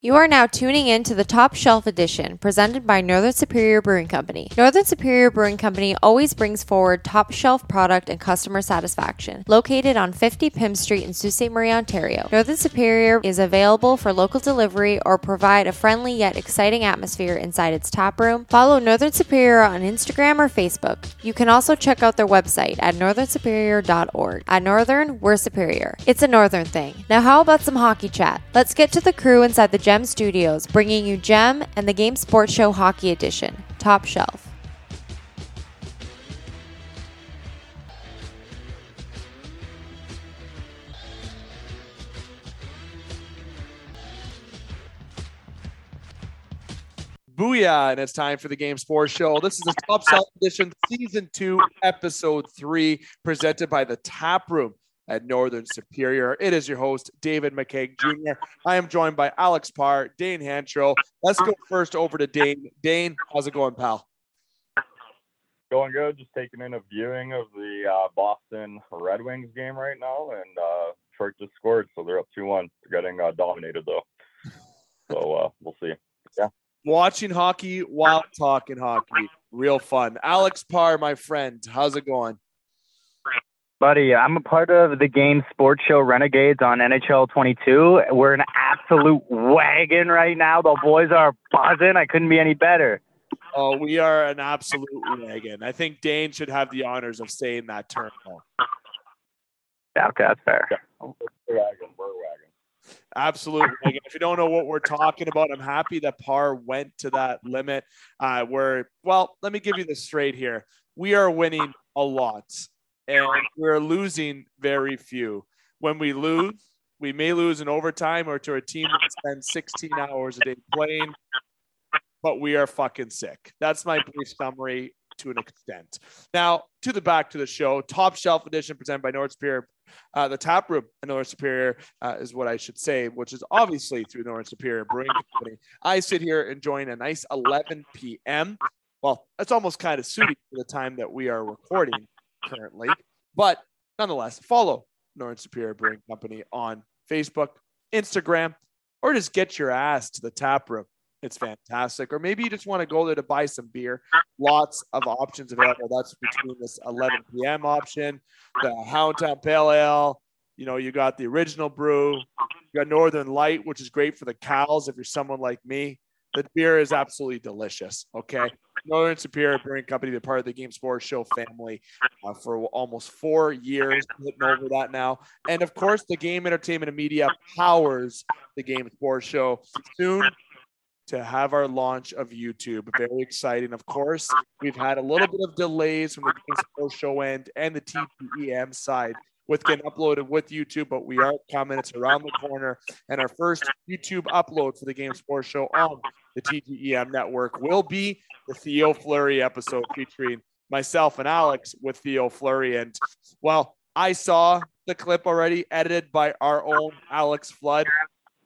You are now tuning in to the Top Shelf Edition, presented by Northern Superior Brewing Company. Northern Superior Brewing Company always brings forward top shelf product and customer satisfaction. Located on 50 Pym Street in Sault Ste. Marie, Ontario, Northern Superior is available for local delivery or provide a friendly yet exciting atmosphere inside its tap room. Follow Northern Superior on Instagram or Facebook. You can also check out their website at northernsuperior.org. At Northern, we're superior. It's a Northern thing. Now, how about some hockey chat? Let's get to the crew inside the Gem Studios, bringing you Gem and the Game Sports Show Hockey Edition, Top Shelf. Booyah! And it's time for the Game Sports Show. This is a Top Shelf Edition, Season 2, Episode 3, presented by the Tap Room at Northern Superior. It is your host, David McKeag Jr. I am joined by Alex Parr, Dane Hantro. Let's go first over to Dane. Dane, how's it going, pal? Going good. Just taking in a viewing of the uh, Boston Red Wings game right now, and uh, Detroit just scored, so they're up 2 1. Getting uh, dominated, though. So uh, we'll see. Yeah. Watching hockey while talking hockey. Real fun. Alex Parr, my friend, how's it going? Buddy, I'm a part of the game Sports Show Renegades on NHL 22. We're an absolute wagon right now. The boys are buzzing. I couldn't be any better. Oh, we are an absolute wagon. I think Dane should have the honors of saying that term. Yeah, okay, that's fair. We're wagon. We're wagon. Absolutely. If you don't know what we're talking about, I'm happy that Parr went to that limit. Uh, where, well, let me give you this straight here. We are winning a lot and we're losing very few. When we lose, we may lose in overtime or to a team that spends 16 hours a day playing, but we are fucking sick. That's my brief summary to an extent. Now, to the back to the show, top shelf edition presented by North Superior. Uh, the tap room at North Superior uh, is what I should say, which is obviously through North Superior Brewing Company. I sit here enjoying a nice 11 p.m. Well, that's almost kind of suiting for the time that we are recording currently. But nonetheless, follow Northern Superior Brewing Company on Facebook, Instagram, or just get your ass to the tap room. It's fantastic. Or maybe you just want to go there to buy some beer. Lots of options available. That's between this 11 p.m. option, the Houndtown Pale Ale. You know, you got the original brew. You got Northern Light, which is great for the cows if you're someone like me. The beer is absolutely delicious. Okay. Northern Superior Brewing Company, been part of the Game Sports Show family uh, for almost four years, over that now. And of course, the Game Entertainment and Media powers the Game Sports Show. Soon to have our launch of YouTube. Very exciting, of course. We've had a little bit of delays from the Game Sports Show end and the TGEM side with getting uploaded with YouTube, but we are coming. It's around the corner. And our first YouTube upload for the Game Sports Show on the TGEM network will be the Theo Fleury episode featuring myself and Alex with Theo Fleury. And well, I saw the clip already edited by our own Alex Flood.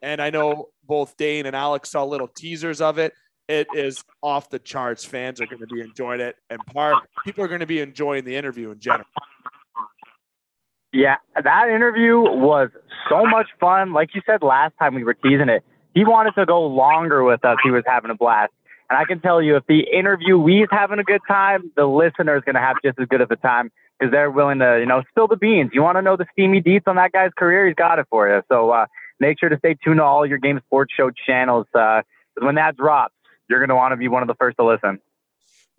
And I know both Dane and Alex saw little teasers of it. It is off the charts. Fans are going to be enjoying it. And part people are going to be enjoying the interview in general. Yeah, that interview was so much fun. Like you said last time we were teasing it, he wanted to go longer with us. He was having a blast. And I can tell you, if the interviewee's having a good time, the listener's going to have just as good of a time because they're willing to, you know, spill the beans. You want to know the steamy deets on that guy's career? He's got it for you. So uh, make sure to stay tuned to all your Game Sports Show channels. Uh, when that drops, you're going to want to be one of the first to listen.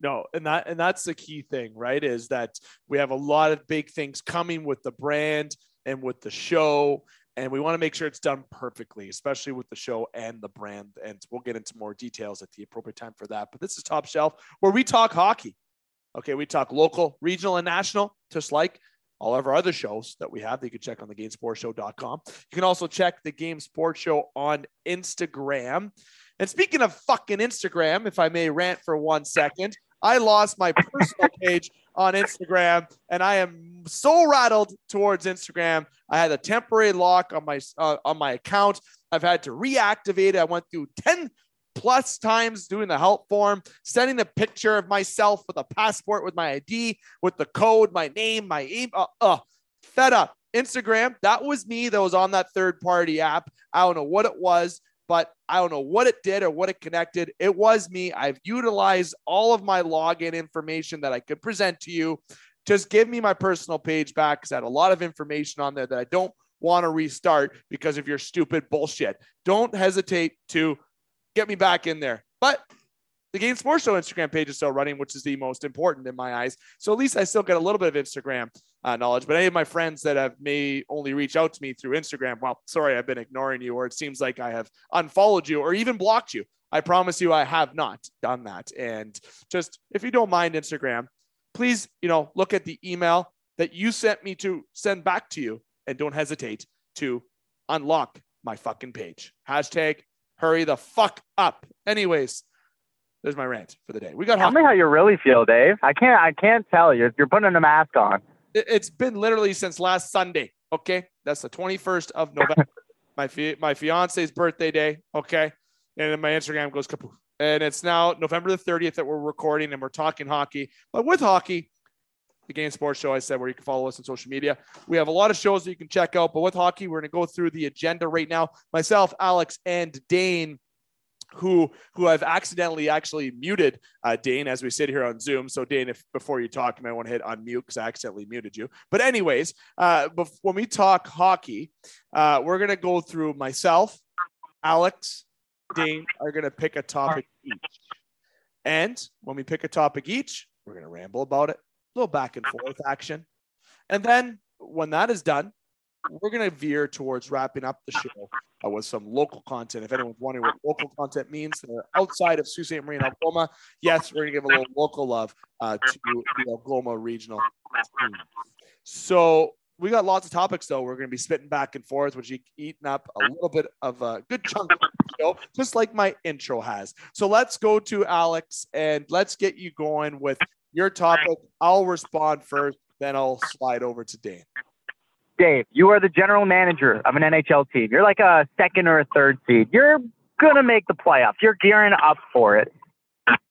No, and that and that's the key thing, right? Is that we have a lot of big things coming with the brand and with the show, and we want to make sure it's done perfectly, especially with the show and the brand. And we'll get into more details at the appropriate time for that. But this is Top Shelf, where we talk hockey. Okay, we talk local, regional, and national, just like all of our other shows that we have that you can check on the gamesportshow.com. You can also check the Game Sports Show on Instagram. And speaking of fucking Instagram, if I may rant for one second, I lost my personal page on Instagram, and I am so rattled towards Instagram. I had a temporary lock on my uh, on my account. I've had to reactivate it. I went through ten plus times doing the help form, sending a picture of myself with a passport with my ID, with the code, my name, my email. Uh, uh, fed up. Instagram, that was me that was on that third party app. I don't know what it was. But I don't know what it did or what it connected. It was me. I've utilized all of my login information that I could present to you. Just give me my personal page back because I had a lot of information on there that I don't want to restart because of your stupid bullshit. Don't hesitate to get me back in there. But the Game Sports Show Instagram page is still running, which is the most important in my eyes. So at least I still get a little bit of Instagram uh, knowledge. But any of my friends that have may only reach out to me through Instagram, well, sorry, I've been ignoring you, or it seems like I have unfollowed you or even blocked you. I promise you, I have not done that. And just if you don't mind Instagram, please, you know, look at the email that you sent me to send back to you, and don't hesitate to unlock my fucking page. Hashtag hurry the fuck up. Anyways there's my rant for the day. We got. Tell hockey. me how you really feel, Dave. I can't. I can't tell you. You're putting a mask on. It's been literally since last Sunday. Okay, that's the 21st of November. my fi- my fiance's birthday day. Okay, and then my Instagram goes kaput. And it's now November the 30th that we're recording and we're talking hockey. But with hockey, the Game Sports Show, I said, where you can follow us on social media. We have a lot of shows that you can check out. But with hockey, we're going to go through the agenda right now. Myself, Alex, and Dane who who I've accidentally actually muted uh, Dane as we sit here on Zoom. So Dane, if before you talk, you might want to hit unmute because I accidentally muted you. But anyways, uh, bef- when we talk hockey, uh, we're gonna go through myself, Alex, Dane are gonna pick a topic each, and when we pick a topic each, we're gonna ramble about it, a little back and forth action, and then when that is done, we're going to veer towards wrapping up the show uh, with some local content. If anyone's wondering what local content means, they're outside of Sault Ste. Marie and Algoma. Yes, we're going to give a little local love uh, to the Algoma regional team. So we got lots of topics though. We're going to be spitting back and forth, which you eating up a little bit of a good chunk of the show, just like my intro has. So let's go to Alex and let's get you going with your topic. I'll respond first, then I'll slide over to Dane. Dave, you are the general manager of an NHL team. You're like a second or a third seed. You're going to make the playoffs. You're gearing up for it.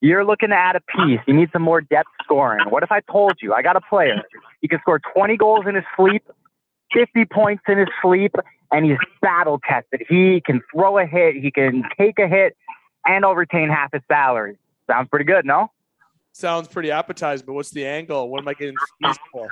You're looking to add a piece. You need some more depth scoring. What if I told you I got a player? He can score 20 goals in his sleep, 50 points in his sleep, and he's battle tested. He can throw a hit, he can take a hit, and I'll retain half his salary. Sounds pretty good, no? Sounds pretty appetizing, but what's the angle? What am I getting for?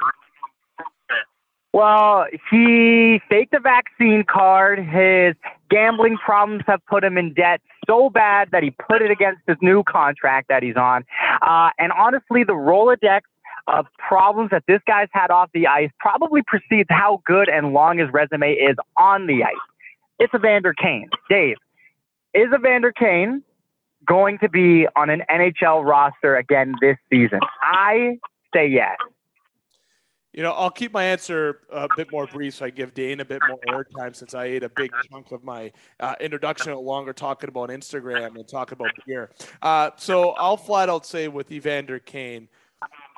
Well, he faked a vaccine card. His gambling problems have put him in debt so bad that he put it against his new contract that he's on. Uh, and honestly, the Rolodex of problems that this guy's had off the ice probably precedes how good and long his resume is on the ice. It's Evander Kane. Dave, is Evander Kane going to be on an NHL roster again this season? I say yes. You know, I'll keep my answer a bit more brief so I give Dane a bit more airtime since I ate a big chunk of my uh, introduction longer talking about Instagram and talking about beer. Uh, so I'll flat out say with Evander Kane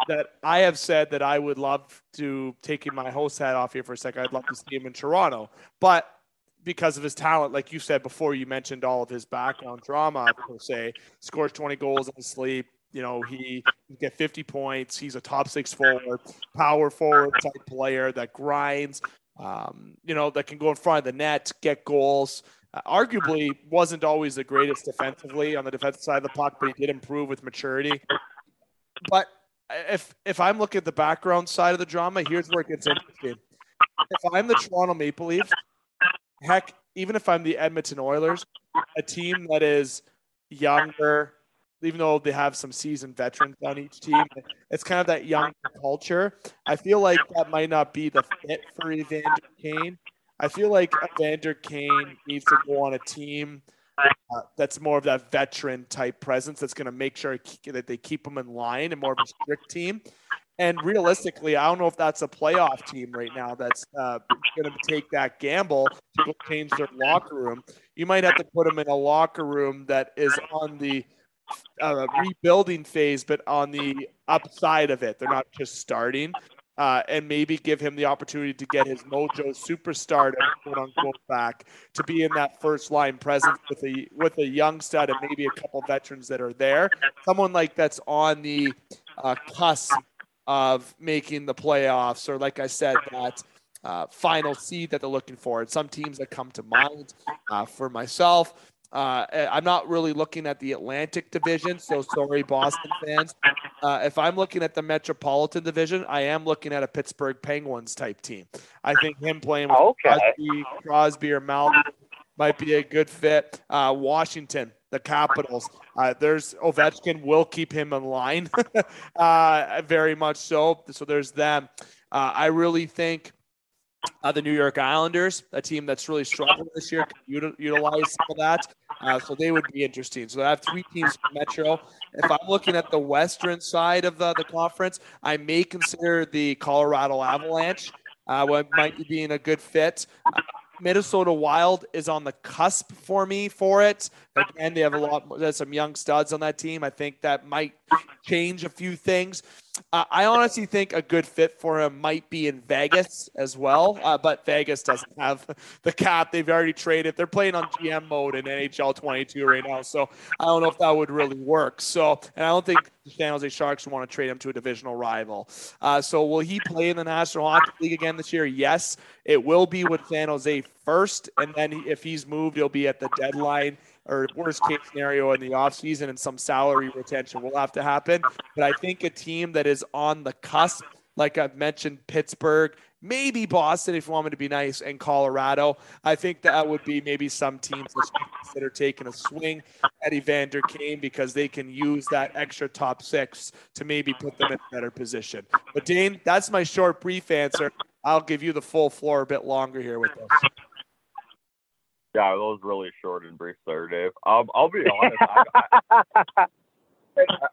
that I have said that I would love to, taking my host hat off here for a second, I'd love to see him in Toronto. But because of his talent, like you said before, you mentioned all of his background drama, per se, scores 20 goals in sleep, you know, he get 50 points. He's a top six forward, power forward type player that grinds, um, you know, that can go in front of the net, get goals. Uh, arguably wasn't always the greatest defensively on the defensive side of the puck, but he did improve with maturity. But if if I'm looking at the background side of the drama, here's where it gets interesting. If I'm the Toronto Maple Leafs, heck, even if I'm the Edmonton Oilers, a team that is younger, even though they have some seasoned veterans on each team, it's kind of that young culture. I feel like that might not be the fit for Evander Kane. I feel like Evander Kane needs to go on a team uh, that's more of that veteran type presence that's going to make sure that they keep him in line and more of a strict team. And realistically, I don't know if that's a playoff team right now that's uh, going to take that gamble to change their locker room. You might have to put them in a locker room that is on the – uh, rebuilding phase, but on the upside of it. They're not just starting. Uh, and maybe give him the opportunity to get his mojo superstar quote unquote back to be in that first line presence with a with a young stud and maybe a couple veterans that are there. Someone like that's on the uh, cusp of making the playoffs, or like I said, that uh, final seed that they're looking for. And some teams that come to mind uh, for myself Uh, I'm not really looking at the Atlantic Division, so sorry, Boston fans. Uh, if I'm looking at the Metropolitan Division, I am looking at a Pittsburgh Penguins type team. I think him playing with Okay. Crosby, Crosby or Malkin might be a good fit. Uh, Washington, the Capitals. Uh, there's Ovechkin will keep him in line, uh, very much so. So there's them. Uh, I really think uh, the New York Islanders, a team that's really struggled this year, can utilize some of that. Uh, so they would be interesting. So I have three teams from Metro. If I'm looking at the western side of the, the conference, I may consider the Colorado Avalanche. Uh, what might be being a good fit. Minnesota Wild is on the cusp for me for it. Again, they have a lot. Some young studs on that team. I think that might change a few things. Uh, I honestly think a good fit for him might be in Vegas as well, uh, but Vegas doesn't have the cap. They've already traded. They're playing on GM mode in NHL 22 right now, so I don't know if that would really work. So, and I don't think the San Jose Sharks want to trade him to a divisional rival. Uh, so, will he play in the National Hockey League again this year? Yes, it will be with San Jose first, and then if he's moved, he'll be at the deadline or worst case scenario in the offseason and some salary retention will have to happen. But I think a team that is on the cusp, like I've mentioned, Pittsburgh, maybe Boston, if you want me to be nice, and Colorado. I think that would be maybe some teams that are taking a swing at Evander Kane because they can use that extra top six to maybe put them in a better position. But Dane, that's my short, brief answer. I'll give you the full floor a bit longer here with this. Yeah, that was really short and brief there, Dave. Um, I'll be honest. I, I,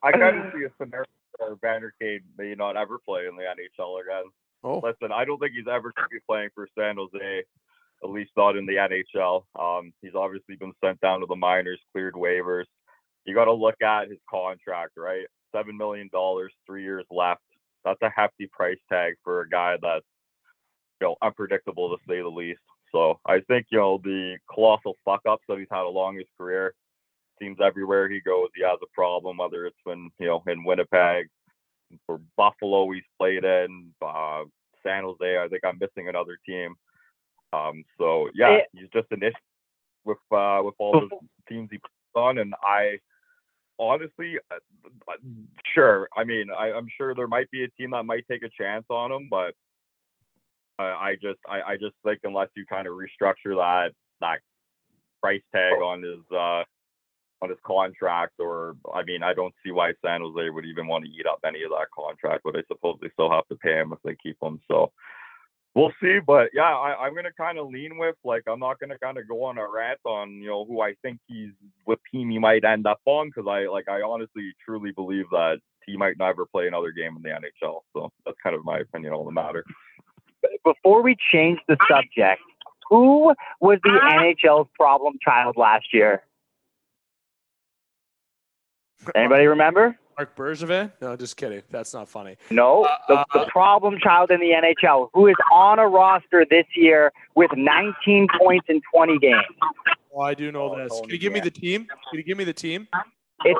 I kind of see a scenario where Vander Kane may not ever play in the NHL again. Oh, Listen, I don't think he's ever going to be playing for San Jose, at least not in the NHL. Um, he's obviously been sent down to the minors, cleared waivers. You got to look at his contract, right? Seven million dollars, three years left. That's a hefty price tag for a guy that's you know unpredictable to say the least. So I think you know the colossal fuck ups that he's had along his career. Seems everywhere he goes, he has a problem. Whether it's when you know in Winnipeg, for Buffalo, he's played in uh, San Jose. I think I'm missing another team. Um, so yeah, It- he's just an issue with uh, with all the teams he puts on, and I honestly, uh, uh, sure. I mean, I, I'm sure there might be a team that might take a chance on him, but uh, I just I, I just think unless you kind of restructure that that price tag on his uh, on his contract, or I mean, I don't see why San Jose would even want to eat up any of that contract, but I suppose they still have to pay him if they keep him. So we'll see. But yeah, I, I'm gonna kind of lean with like I'm not gonna kind of go on a rant on you know who I think he's what team he might end up on because I like I honestly truly believe that he might never play another game in the NHL. So that's kind of my opinion on the matter. Before we change the subject, who was the uh-huh. NHL's problem child last year? Anybody remember? Marc Bergevin? No, just kidding. That's not funny. No, the, uh, the problem child in the NHL, who is on a roster this year with 19 points in 20 games. Oh, I do know Oh, this. Can you give me the team? Can you give me the team? It's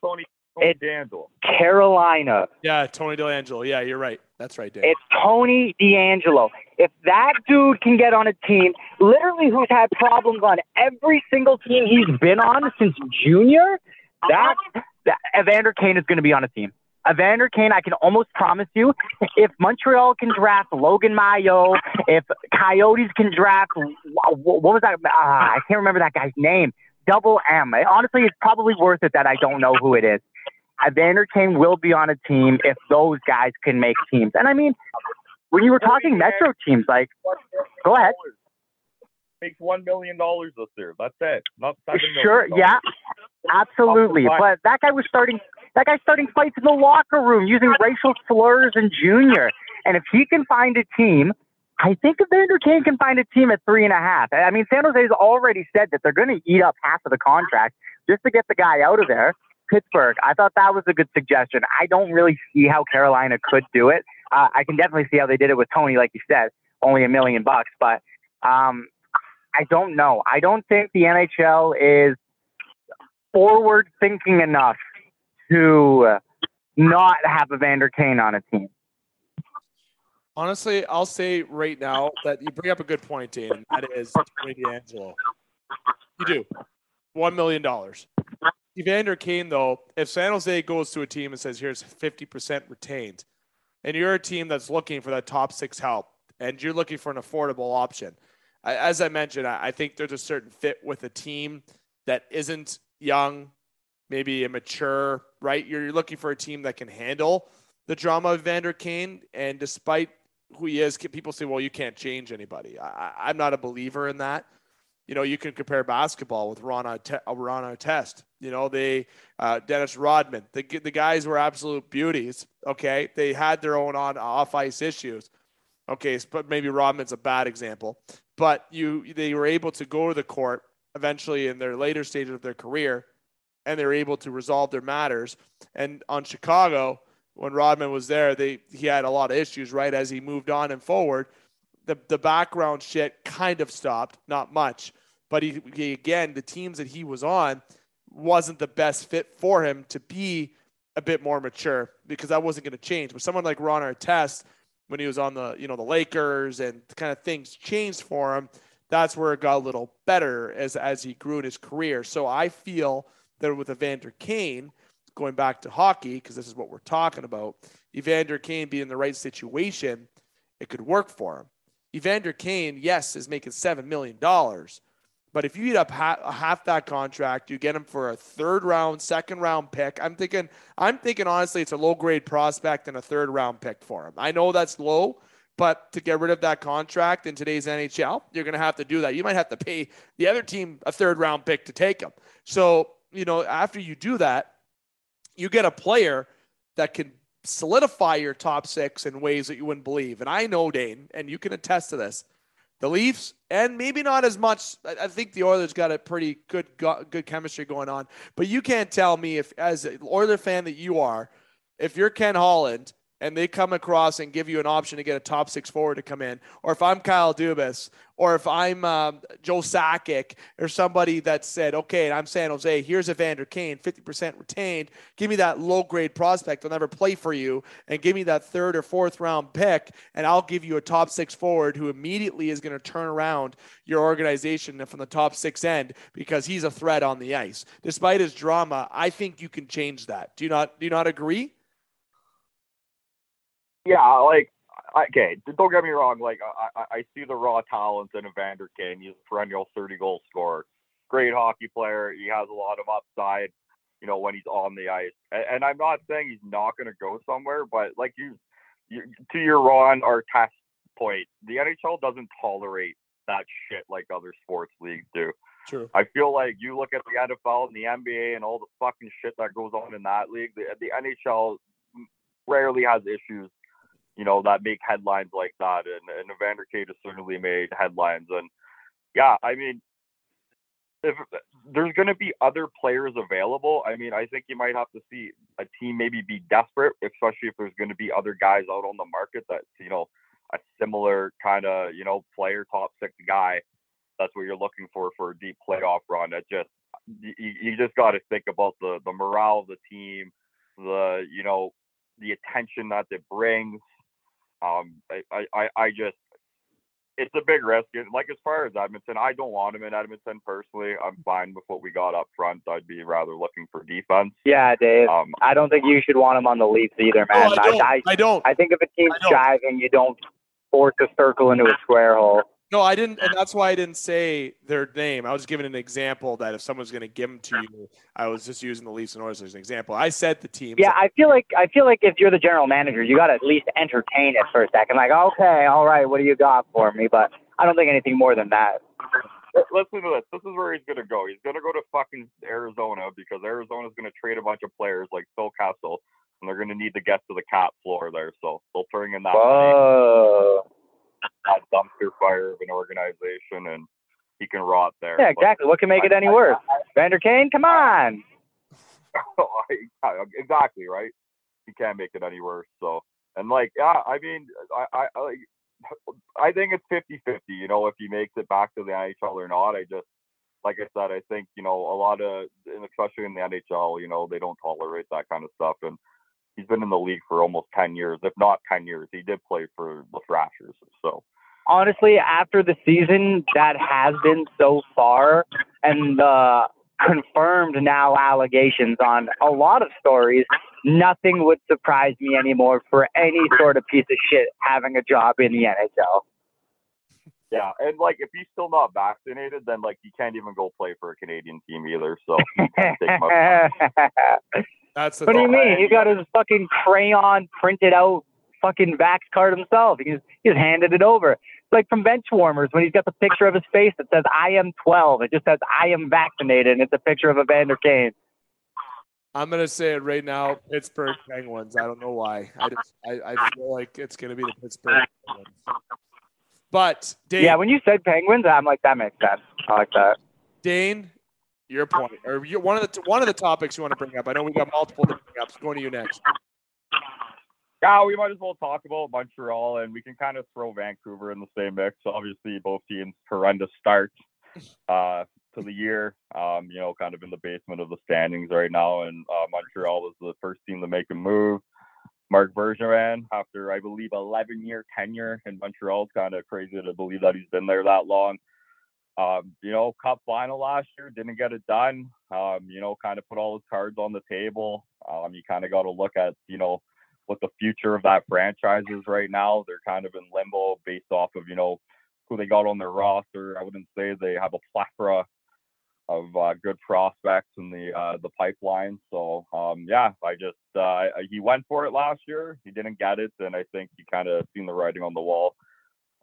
Tony, It- DeAngelo. Carolina. Yeah, Tony DeAngelo. Yeah, you're right. That's right, Dave. It's Tony DeAngelo. If that dude can get on a team, literally who's had problems on every single team he's been on since junior, that, that Evander Kane is going to be on a team. Evander Kane, I can almost promise you, if Montreal can draft Logan Mailloux, if Coyotes can draft, what was that? Uh, I can't remember that guy's name. Double M. Honestly, it's probably worth it that I don't know who it is. Evander Kane will be on a team if those guys can make teams. And I mean, when you were talking Metro teams, like, go ahead. Makes one million dollars this year. That's it. Not seven million. Sure, yeah, absolutely. But that guy was starting. That guy starting fights in the locker room using racial slurs in junior. And if he can find a team, I think Evander Kane can find a team at three and a half. I mean, San Jose's already said that they're going to eat up half of the contract just to get the guy out of there. Pittsburgh, I thought that was a good suggestion. I don't really see how Carolina could do it. Uh, I can definitely see how they did it with Tony, like you said, only a million bucks. But um, I don't know. I don't think the NHL is forward thinking enough to not have a Vander Kane on a team. Honestly, I'll say right now that you bring up a good point, Dane. and That is Tony DeAngelo. You do. one million dollars. Evander Kane, though, if San Jose goes to a team and says, "Here's 50% retained," and you're a team that's looking for that top six help, and you're looking for an affordable option, as I mentioned, I think there's a certain fit with a team that isn't young, maybe immature, right? You're looking for a team that can handle the drama of Vander Kane, and despite who he is, people say, "Well, you can't change anybody." I, am not a believer in that you know, you can compare basketball with Ron, Arte- Ron Artest. You know, they uh, Dennis Rodman. The the guys were absolute beauties. Okay, they had their own on off ice issues. Okay, but maybe Rodman's a bad example. But you they were able to go to the court eventually in their later stages of their career, and they were able to resolve their matters. And on Chicago, when Rodman was there, they he had a lot of issues. Right as he moved on and forward the, the background shit kind of stopped, not much. But he, he, again, the teams that he was on wasn't the best fit for him to be a bit more mature because that wasn't going to change. But someone like Ron Artest, when he was on the you know the Lakers and kind of things changed for him, that's where it got a little better as as he grew in his career. So I feel that with Evander Kane, going back to hockey because this is what we're talking about, Evander Kane being in the right situation, it could work for him. Evander Kane, yes, is making $7 million. But if you eat up half, half, that contract, you get him for a third round, second round pick. I'm thinking, I'm thinking honestly, it's a low grade prospect and a third round pick for him. I know that's low, but to get rid of that contract in today's NHL, you're going to have to do that. You might have to pay the other team a third round pick to take him. So, you know, after you do that, you get a player that can solidify your top six in ways that you wouldn't believe. And I know, Dane, and you can attest to this. The Leafs, and maybe not as much. I think the Oilers got a pretty good good chemistry going on. But you can't tell me if, as an Oiler fan that you are, if you're Ken Holland and they come across and give you an option to get a top six forward to come in, or if I'm Kyle Dubas, or if I'm um, Joe Sakic, or somebody that said, okay, I'm San Jose, here's Evander Kane, 50% retained, give me that low grade prospect, I'll never play for you, and give me that third or fourth round pick, and I'll give you a top six forward who immediately is going to turn around your organization from the top six end because he's a threat on the ice. Despite his drama, I think you can change that. Do you not? Do you not agree? Yeah, like okay, don't get me wrong. Like I, I see the raw talent in Evander Kane. He's a perennial 30 goal scorer, great hockey player. He has a lot of upside, you know, when he's on the ice. And, and I'm not saying he's not going to go somewhere, but like you, you to your Ron Artest point, the NHL doesn't tolerate that shit like other sports leagues do. True. I feel like you look at the NFL and the NBA and all the fucking shit that goes on in that league. The, the NHL rarely has issues you know, that make headlines like that. And, and Evander Kane has certainly made headlines. And yeah, I mean, if there's going to be other players available, I mean, I think you might have to see a team maybe be desperate, especially if there's going to be other guys out on the market that, you know, a similar kind of, you know, player top six guy. That's what you're looking for for a deep playoff run. It just, you, you just got to think about the, the morale of the team, the, you know, the attention that it brings, um, I, I, I just, it's a big risk. Like as far as Edmonton, I don't want him in Edmonton personally. I'm fine with what we got up front. I'd be rather looking for defense. Yeah, Dave. Um, I don't think you should want him on the Leafs either, man. No, I, don't. I, I, I don't. I think if a team's driving, you don't force a circle into a square hole. No, I didn't, and that's why I didn't say their name. I was giving an example that if someone's going to give them to you, I was just using the Leafs and Oilers as an example. I said the team. Yeah, I feel like I feel like if you're the general manager, you got to at least entertain it for a second. Like, okay, all right, what do you got for me? But I don't think anything more than that. Listen to this. This is where he's going to go. He's going to go to fucking Arizona because Arizona's going to trade a bunch of players like Phil Kessel, and they're going to need to get to the cap floor there. So they'll turn in that. Whoa. Money that dumpster fire of an organization and he can rot there. Yeah, exactly. What can make I, it any I, worse? I, Vander Kane, come on. Oh, exactly right. He can't make it any worse. So and like yeah, I mean I I like I think it's 50-50, you know, if he makes it back to the NHL or not. I just like I said, I think, you know, a lot of especially in the NHL, you know, they don't tolerate that kind of stuff and he's been in the league for almost 10 years, if not 10 years. He did play for the Thrashers. So honestly, after the season that has been so far and the confirmed now allegations on a lot of stories, nothing would surprise me anymore for any sort of piece of shit having a job in the NHL. Yeah, and like if he's still not vaccinated, then like he can't even go play for a Canadian team either. So that's what do you mean? He's got his fucking crayon printed out fucking vax card himself. He just, he just handed it over. It's like from bench warmers when he's got the picture of his face that says "I am 12." It just says "I am vaccinated," and it's a picture of Evander Kane. I'm gonna say it right now, Pittsburgh Penguins. I don't know why. I just I, I feel like it's gonna be the Pittsburgh Penguins. But Dane, yeah, when you said Penguins, I'm like that makes sense. I like that. Dane, your point, or your, one of the one of the topics you want to bring up. I know we got multiple to bring up. Going to you next. Yeah, we might as well talk about Montreal, and we can kind of throw Vancouver in the same mix. Obviously, both teams horrendous start uh, to the year. Um, you know, kind of in the basement of the standings right now, and uh, Montreal was the first team to make a move. Marc Bergevin, after I believe 11 year tenure in Montreal, it's kind of crazy to believe that he's been there that long. Um, you know, Cup final last year didn't get it done. Um, you know, kind of put all his cards on the table. Um, you kind of got to look at you know what the future of that franchise is right now. They're kind of in limbo based off of you know who they got on their roster. I wouldn't say they have a plethora of uh, good prospects in the uh, the pipeline. So um, yeah, I just uh, he went for it last year. He didn't get it, and I think he kind of seen the writing on the wall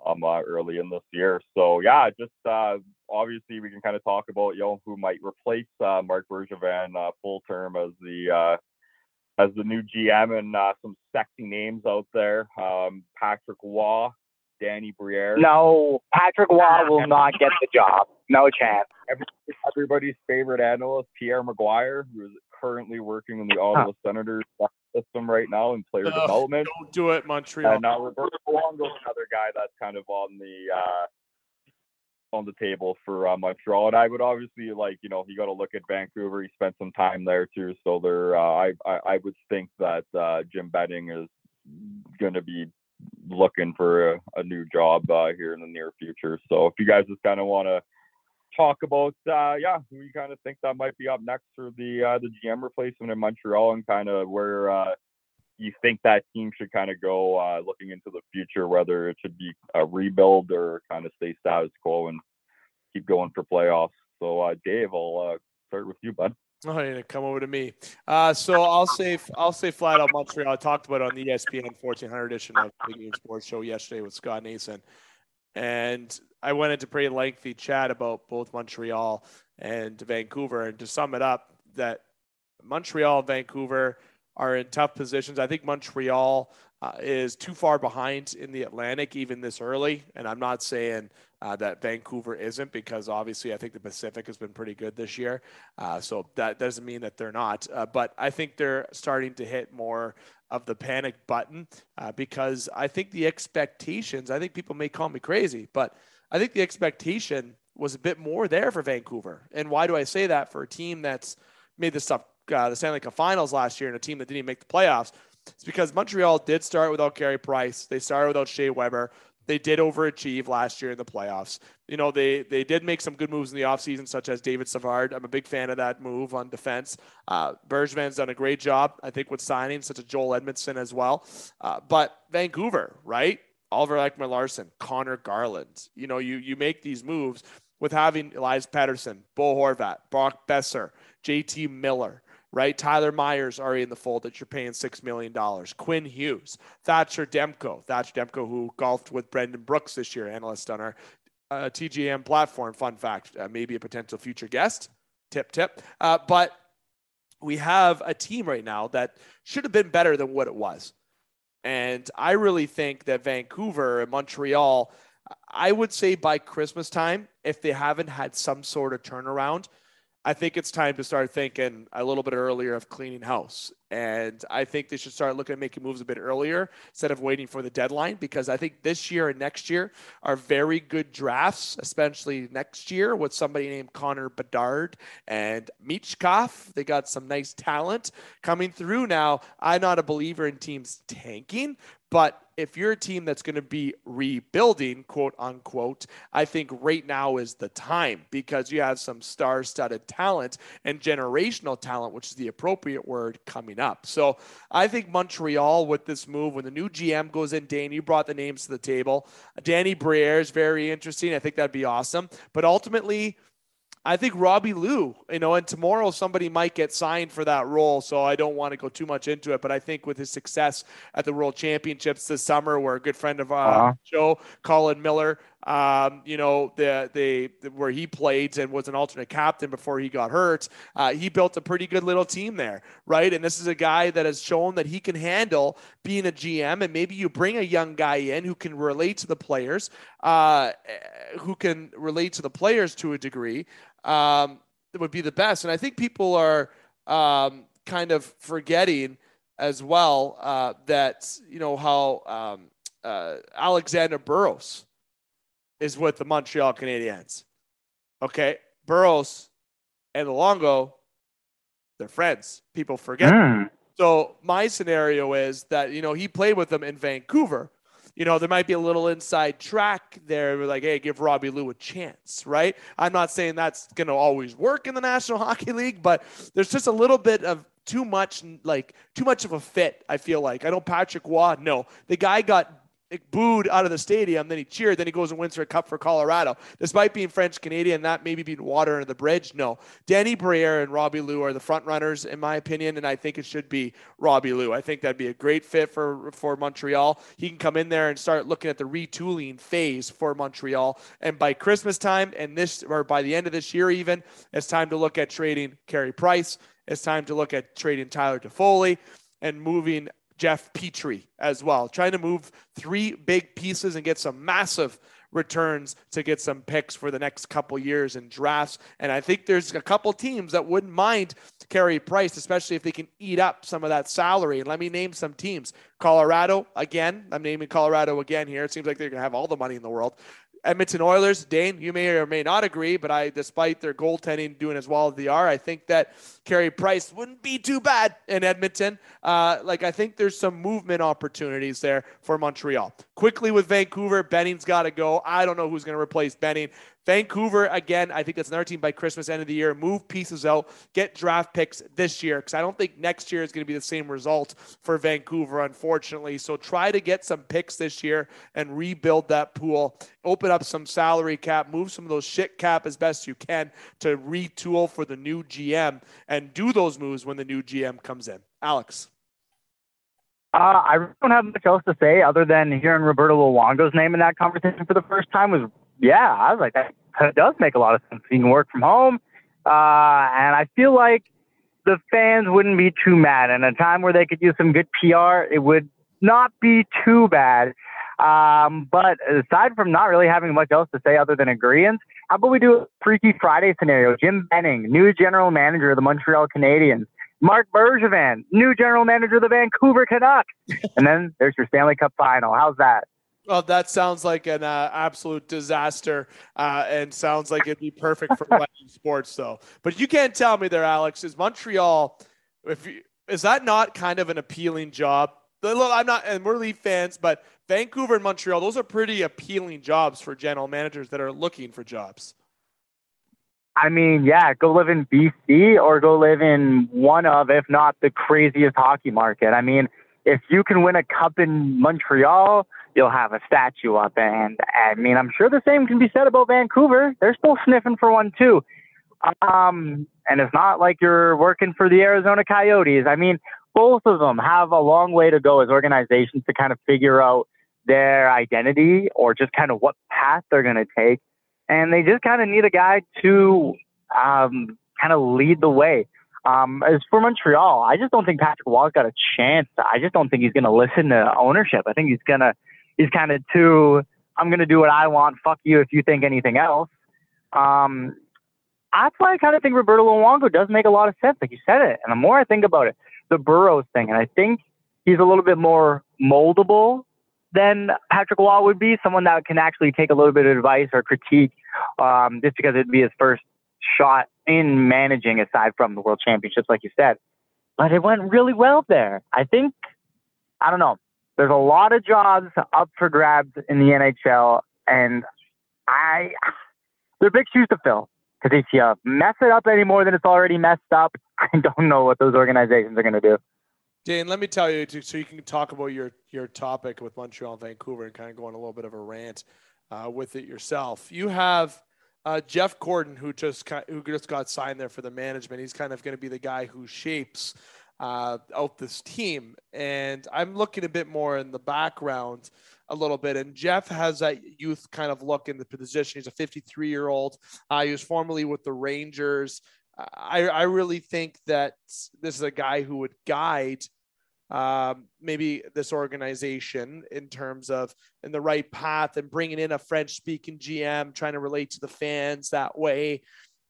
um, uh, early in this year. So yeah, just uh, obviously we can kind of talk about you know who might replace uh, Marc Bergevin full term as the as the new GM and some sexy names out there. Um, Patrick Roy Danny Briere. No, Patrick Roy will not get the job. No chance. Everybody's favorite analyst, Pierre McGuire, who is currently working in the Ottawa huh. Senators system right now in player development. Don't do it, Montreal. And now Roberto Luongo, another guy that's kind of on the uh, on the table for uh, Montreal. And I would obviously like, you know, you got to look at Vancouver. He spent some time there too, so there. Uh, I, I I would think that uh, Jim Benning is going to be looking for a, a new job uh, here in the near future. So if you guys just kind of want to talk about, uh, yeah, who you kind of think that might be up next for the uh, the GM replacement in Montreal, and kind of where uh, you think that team should kind of go uh, looking into the future, whether it should be a rebuild or kind of stay status quo and keep going for playoffs. So, uh, Dave, I'll uh, start with you, bud. Oh, come over to me. Uh, so I'll say I'll say flat out Montreal. I talked about on the ESPN 1400 edition of the Game Sports Show yesterday with Scott Nason, and I went into pretty lengthy chat about both Montreal and Vancouver. And to sum it up, that Montreal and Vancouver are in tough positions. I think Montreal uh, is too far behind in the Atlantic even this early, and I'm not saying uh, that Vancouver isn't because obviously I think the Pacific has been pretty good this year. Uh, so that doesn't mean that they're not. Uh, but I think they're starting to hit more of the panic button uh, because I think the expectations, I think people may call me crazy, but I think the expectation was a bit more there for Vancouver. And why do I say that for a team that's made the stuff, uh, the Stanley Cup finals last year and a team that didn't even make the playoffs? It's because Montreal did start without Carey Price. They started without Shea Weber they did overachieve last year in the playoffs. You know, they they did make some good moves in the offseason, such as David Savard. I'm a big fan of that move on defense. Uh, done a great job, I think, with signing such as Joel Edmundson as well. Uh, but Vancouver, right? Oliver Ekman-Larsson, Conor Garland. You know, you you make these moves with having Elias Pettersson, Bo Horvat, Brock Boeser, JT Miller right? Tyler Myers already in the fold that you're paying $6 million. Quinn Hughes, Thatcher Demko, Thatcher Demko, who golfed with Brendan Brooks this year, analyst on our uh, TGM platform. Fun fact, uh, maybe a potential future guest. Tip, tip. Uh, but we have a team right now that should have been better than what it was. And I really think that Vancouver and Montreal, I would say by Christmas time, if they haven't had some sort of turnaround – I think it's time to start thinking a little bit earlier of cleaning house. And I think they should start looking at making moves a bit earlier instead of waiting for the deadline because I think this year and next year are very good drafts, especially next year with somebody named Connor Bedard and Michkov. They got some nice talent coming through now. I'm not a believer in teams tanking, But if you're a team that's going to be rebuilding, quote unquote, I think right now is the time because you have some star studded talent and generational talent, which is the appropriate word coming up. So I think Montreal with this move, when the new GM goes in, Dane, you brought the names to the table. Danny Briere is very interesting. I think that'd be awesome. But ultimately, I think Robbie Lou, you know, and tomorrow somebody might get signed for that role. So I don't want to go too much into it, but I think with his success at the World Championships this summer, where a good friend of uh, uh-huh. Joe, Colin Miller, um, you know, the, the, the, where he played and was an alternate captain before he got hurt, uh, he built a pretty good little team there, right? And this is a guy that has shown that he can handle being a GM, and maybe you bring a young guy in who can relate to the players, uh, who can relate to the players to a degree um, that would be the best. And I think people are um, kind of forgetting as well uh, that you know how um, uh, Alexandre Burrows is with the Montreal Canadiens. Okay, Burrows and Luongo, they're friends. People forget. Mm. So my scenario is that you know he played with them in Vancouver you know, there might be a little inside track there. We're like, hey, give Robbie Lou a chance, right? I'm not saying that's going to always work in the National Hockey League, but there's just a little bit of too much, like, too much of a fit, I feel like. I don't know Patrick Roy, no. The guy got booed out of the stadium. Then he cheered. Then he goes and wins a cup for Colorado. Despite being French Canadian, that maybe being water under the bridge. No, Danny Briere and Robbie Lou are the front runners in my opinion, and I think it should be Robbie Lou. I think that'd be a great fit for for Montreal. He can come in there and start looking at the retooling phase for Montreal. And by Christmas time and this, or by the end of this year, even, it's time to look at trading Carey Price. It's time to look at trading Tyler Toffoli and moving Jeff Petry as well, trying to move three big pieces and get some massive returns to get some picks for the next couple years in drafts. And I think there's a couple teams that wouldn't mind to Carey Price, especially if they can eat up some of that salary. And let me name some teams. Colorado, again, I'm naming Colorado again here. It seems like they're going to have all the money in the world. Edmonton Oilers, Dane, you may or may not agree, but I, despite their goaltending doing as well as they are, I think that Carey Price wouldn't be too bad in Edmonton. Uh, like I think there's some movement opportunities there for Montreal. Quickly with Vancouver, Benning's got to go. I don't know who's going to replace Benning. Vancouver, again, I think that's another team by Christmas, end of the year. Move pieces out, get draft picks this year, because I don't think next year is going to be the same result for Vancouver, unfortunately. So try to get some picks this year and rebuild that pool. Open up some salary cap, move some of those shit cap as best you can to retool for the new GM and do those moves when the new GM comes in. Alex. Uh, I don't have much else to say other than hearing Roberto Luongo's name in that conversation for the first time was yeah, I was like, that does make a lot of sense. He can work from home. Uh, and I feel like the fans wouldn't be too mad. In a time where they could use some good PR, it would not be too bad. Um, but aside from not really having much else to say other than agreeance, how about we do a Freaky Friday scenario? Jim Benning, new general manager of the Montreal Canadiens. Marc Bergevin, new general manager of the Vancouver Canucks. and then there's your Stanley Cup final. How's that? Well, that sounds like an uh, absolute disaster, uh, and sounds like it'd be perfect for sports, though. But you can't tell me there, Alex. Is Montreal? If you, is that not kind of an appealing job? I'm not, and we're Leaf fans, but Vancouver and Montreal, those are pretty appealing jobs for general managers that are looking for jobs. I mean, yeah, go live in BC or go live in one of, if not the craziest hockey market. I mean, if you can win a cup in Montreal, you'll have a statue up. And I mean, I'm sure the same can be said about Vancouver. They're still sniffing for one too. Um, and it's not like you're working for the Arizona Coyotes. I mean, both of them have a long way to go as organizations to kind of figure out their identity or just kind of what path they're going to take. And they just kind of need a guy to um, kind of lead the way. Um, as for Montreal, I just don't think Patrick Roy's got a chance. I just don't think he's going to listen to ownership. I think he's to he's kind of too, I'm going to do what I want. Fuck you if you think anything else. Um, that's why I kind of think Roberto Luongo does make a lot of sense. Like you said it. And the more I think about it, the Burrows thing, and I think he's a little bit more moldable than Patrick Roy would be, someone that can actually take a little bit of advice or critique, um, just because it'd be his first shot in managing aside from the World Championships, like you said. But it went really well there. I think, I don't know. there's a lot of jobs up for grabs in the NHL, and I they're big shoes to fill. Because if you mess it up any more than it's already messed up, I don't know what those organizations are going to do. Dane, let me tell you, so you can talk about your your topic with Montreal and Vancouver and kind of go on a little bit of a rant uh, with it yourself. You have uh, Jeff Gorton, who just who just got signed there for the management. He's kind of going to be the guy who shapes uh, out this team, and I'm looking a bit more in the background a little bit. And Jeff has that youth kind of look in the position. He's a 53 year old. Uh, he was formerly with the Rangers. I, I really think that this is a guy who would guide um, maybe this organization in terms of in the right path and bringing in a French speaking GM, trying to relate to the fans that way.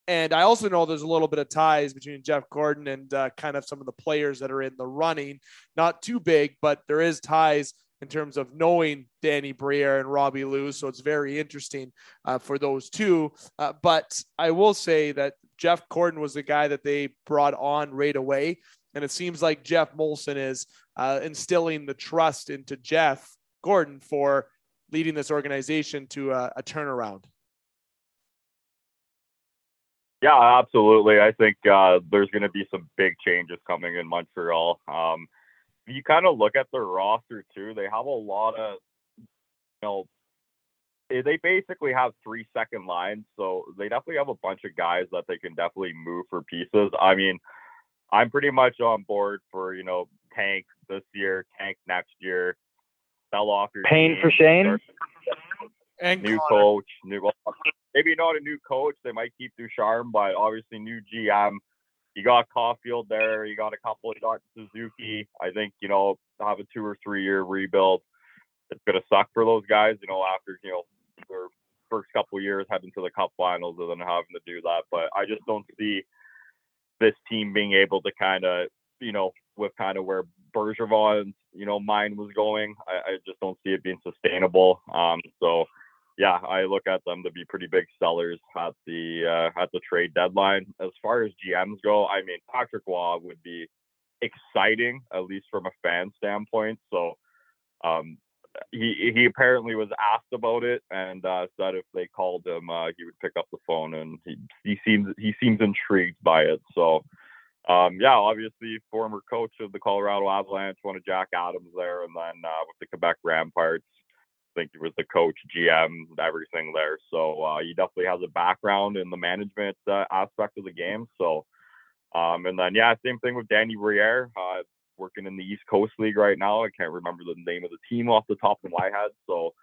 And I also know there's a little bit of ties between Jeff Gorton and uh, kind of some of the players that are in the running. Not too big, but there is ties in terms of knowing Danny Briere and Robbie Lou. So it's very interesting uh, for those two. Uh, but I will say that Jeff Gorton was the guy that they brought on right away. And it seems like Jeff Molson is uh, instilling the trust into Jeff Gorton for leading this organization to a, a turnaround. Yeah, absolutely. I think uh, there's going to be some big changes coming in Montreal. Um, you kind of look at their roster too, they have a lot of, you know, they basically have three second lines, so they definitely have a bunch of guys that they can definitely move for pieces. I mean, I'm pretty much on board for you know tank this year, tank next year, sell off your pain for Shane. And new Connor. coach, new maybe not a new coach. They might keep Ducharme, but obviously new GM. You got Caufield there. You got a couple. You got Suzuki. I think you know have a two or three year rebuild. It's gonna suck for those guys. You know after you know their first couple years heading to the Cup Finals and then having to do that. But I just don't see this team being able to kind of you know with kind of where Bergevin's you know mind was going. I, I just don't see it being sustainable. Um, so yeah, I look at them to be pretty big sellers at the uh, at the trade deadline. As far as GMs go, I mean Patrick Roy would be exciting at least from a fan standpoint. So um, he he apparently was asked about it and uh, said if they called him, uh, he would pick up the phone, and he he seems he seems intrigued by it. So. Um, yeah, obviously, former coach of the Colorado Avalanche, one of Jack Adams there, and then uh, with the Quebec Remparts, I think he was the coach, GM, everything there. So uh, he definitely has a background in the management uh, aspect of the game. So, um, and then yeah, same thing with Danny Briere, uh, working in the East Coast League right now. I can't remember the name of the team off the top of my head. So,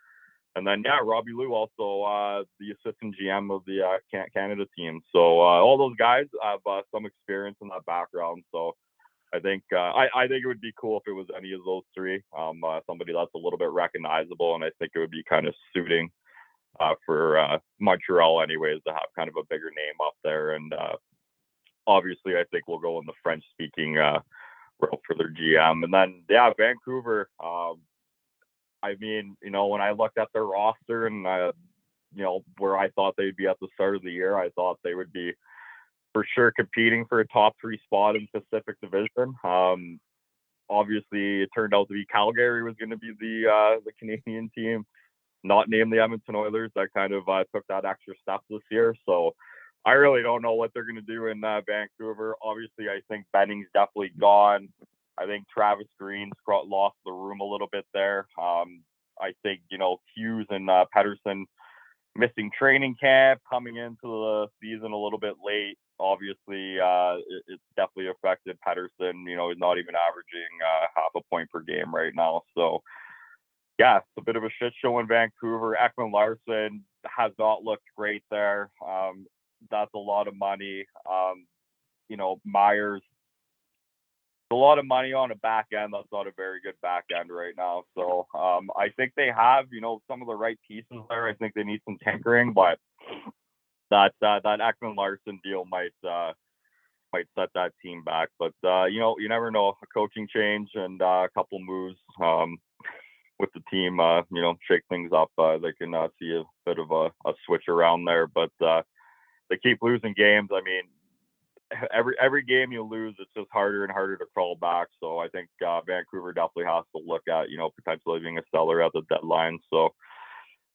and then yeah, Robbie Lou also uh, the assistant GM of the uh, Canada team. So uh, all those guys have some experience in that background. So I think uh, I, I think it would be cool if it was any of those three. Um, uh, somebody that's a little bit recognizable, and I think it would be kind of suiting uh, for uh, Montreal, anyways, to have kind of a bigger name up there. And uh, obviously, I think we'll go in the French-speaking uh, route for their GM. And then, yeah, Vancouver. Um, I mean, you know, when I looked at their roster and you know where I thought they'd be at the start of the year, I thought they would be for sure competing for a top three spot in Pacific Division. Um, obviously, it turned out to be Calgary was going to be the uh, the Canadian team, not named the Edmonton Oilers. That kind of uh, took that extra step this year. So I really don't know what they're going to do in uh, Vancouver. Obviously, I think Benning's definitely gone. I think Travis Green's lost the room a little bit there. Um, I think you know Hughes and uh, Pettersson missing training camp, coming into the season a little bit late obviously uh, it, it's definitely affected Pettersson. You know, he's not even averaging uh, half a point per game right now. So, yeah, it's a bit of a shit show in Vancouver. Ekman-Larsson has not looked great there. Um, that's a lot of money. Um, you know, Myers, a lot of money on a back end. That's not a very good back end right now. So um, I think they have, you know, some of the right pieces there. I think they need some tinkering, but that uh, that Ekman-Larsson deal might uh, might set that team back. But uh, you know, you never know. A coaching change and uh, a couple moves um, with the team, uh, you know, shake things up. Uh, they can uh, see a bit of a, a switch around there. But uh, they keep losing games. I mean, every every game you lose, it's just harder and harder to crawl back. So I think uh, Vancouver definitely has to look at you know potentially being a seller at the deadline. So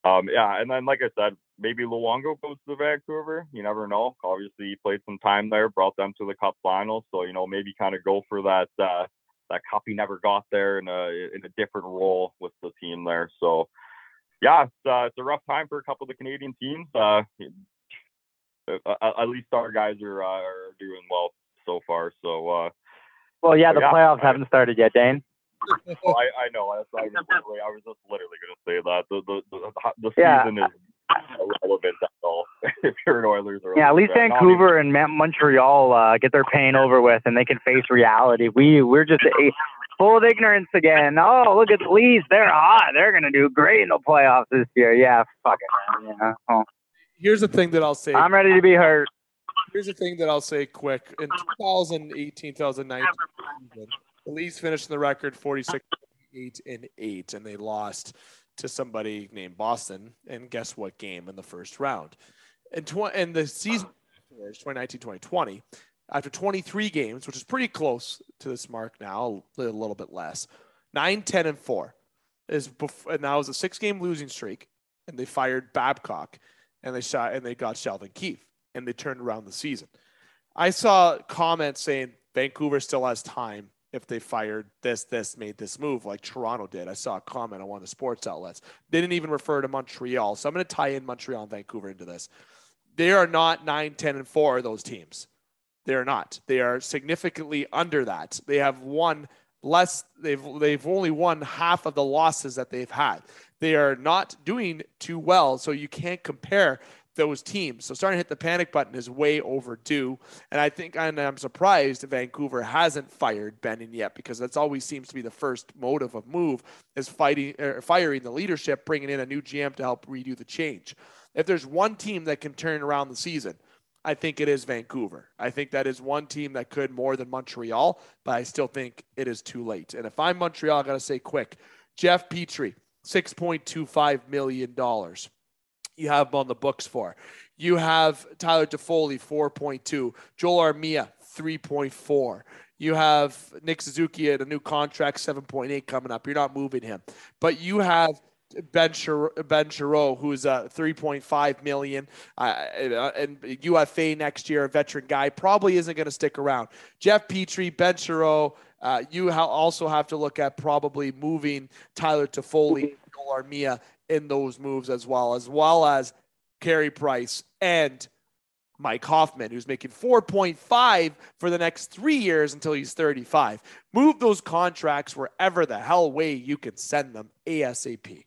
um, yeah, and then like I said, maybe Luongo goes to Vancouver. You never know. Obviously, he played some time there, brought them to the Cup final. So you know maybe kind of go for that uh, that cup he never got there in a in a different role with the team there. So yeah, it's, uh, it's a rough time for a couple of the Canadian teams. Uh, at least our guys are uh, are doing well so far. So uh, well, yeah, the yeah, playoffs I, haven't started yet, Dane. well, I, I know. I was, I was, I was just literally going to say that the the the, the Yeah. season is irrelevant at all if you're an Oilers or Yeah, at least Vancouver and Montreal uh, get their pain over with, and they can face reality. We we're just uh, full of ignorance again. Oh, look at the Leafs; they're hot. They're gonna do great in the playoffs this year. Yeah, fuck it. man, You? Oh, Here's the thing that I'll say. I'm ready to be hurt. Here's the thing that I'll say quick. In 2018, 2019, season, the Leafs finished the record 46, 8 and 8, and they lost to somebody named Boston. And guess what game in the first round? And, tw- and the season afterwards, 2019, 2020, after 23 games, which is pretty close to this mark now, a little, bit less, 9, 10, and 4 is bef- and that was a six game losing streak. And they fired Babcock and they shot and they got Sheldon Keefe and they turned around the season. I saw comments saying Vancouver still has time if they fired this, this, made this move like Toronto did. I saw a comment on one of the sports outlets. They didn't even refer to Montreal. So I'm going to tie in Montreal and Vancouver into this. They are not 9, 10, and 4, those teams. They are not. They are significantly under that. They have won less, they've, they've only won half of the losses that they've had. They are not doing too well. So you can't compare those teams. So starting to hit the panic button is way overdue. And I think and I'm surprised Vancouver hasn't fired Benning yet because that's always seems to be the first motive of move is fighting er, firing the leadership, bringing in a new GM to help redo the change. If there's one team that can turn around the season, I think it is Vancouver. I think that is one team that could more than Montreal, but I still think it is too late. And if I'm Montreal, I got to say quick Jeff Petry, $6.25 million you have him on the books for. You have Tyler Toffoli, 4.2. Joel Armia, 3.4. You have Nick Suzuki at a new contract, 7.8 coming up. You're not moving him. But you have Ben Chiarot, Ben Chiarot, who's a 3.5 million uh, and UFA next year, a veteran guy, probably isn't going to stick around. Jeff Petry, Ben Chiarot, uh, you ha- also have to look at probably moving Tyler Toffoli, Joel Armia in those moves as well, as well as Carey Price and Mike Hoffman, who's making 4.5 for the next three years until he's 35. Move those contracts wherever the hell way you can send them ASAP.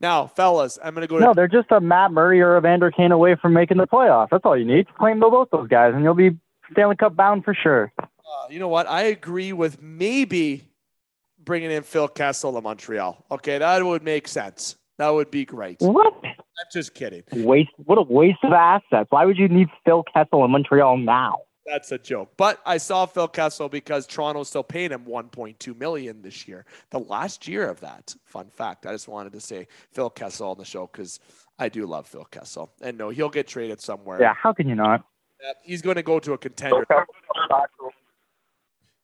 Now, fellas, I'm going to go No, to they're just a Matt Murray or a Vander Kane away from making the playoffs. That's all you need. Claim both those guys, and you'll be Stanley Cup bound for sure. Uh, you know what? I agree with maybe bringing in Phil Kessel to Montreal. Okay, that would make sense. That would be great. What? I'm just kidding. waste? What a waste of assets. Why would you need Phil Kessel in Montreal now? That's a joke. But I saw Phil Kessel because Toronto's still paying him 1.2 million this year. The last year of that. Fun fact. I just wanted to say Phil Kessel on the show because I do love Phil Kessel. And no, he'll get traded somewhere. Yeah, how can you not? He's going to go to a contender.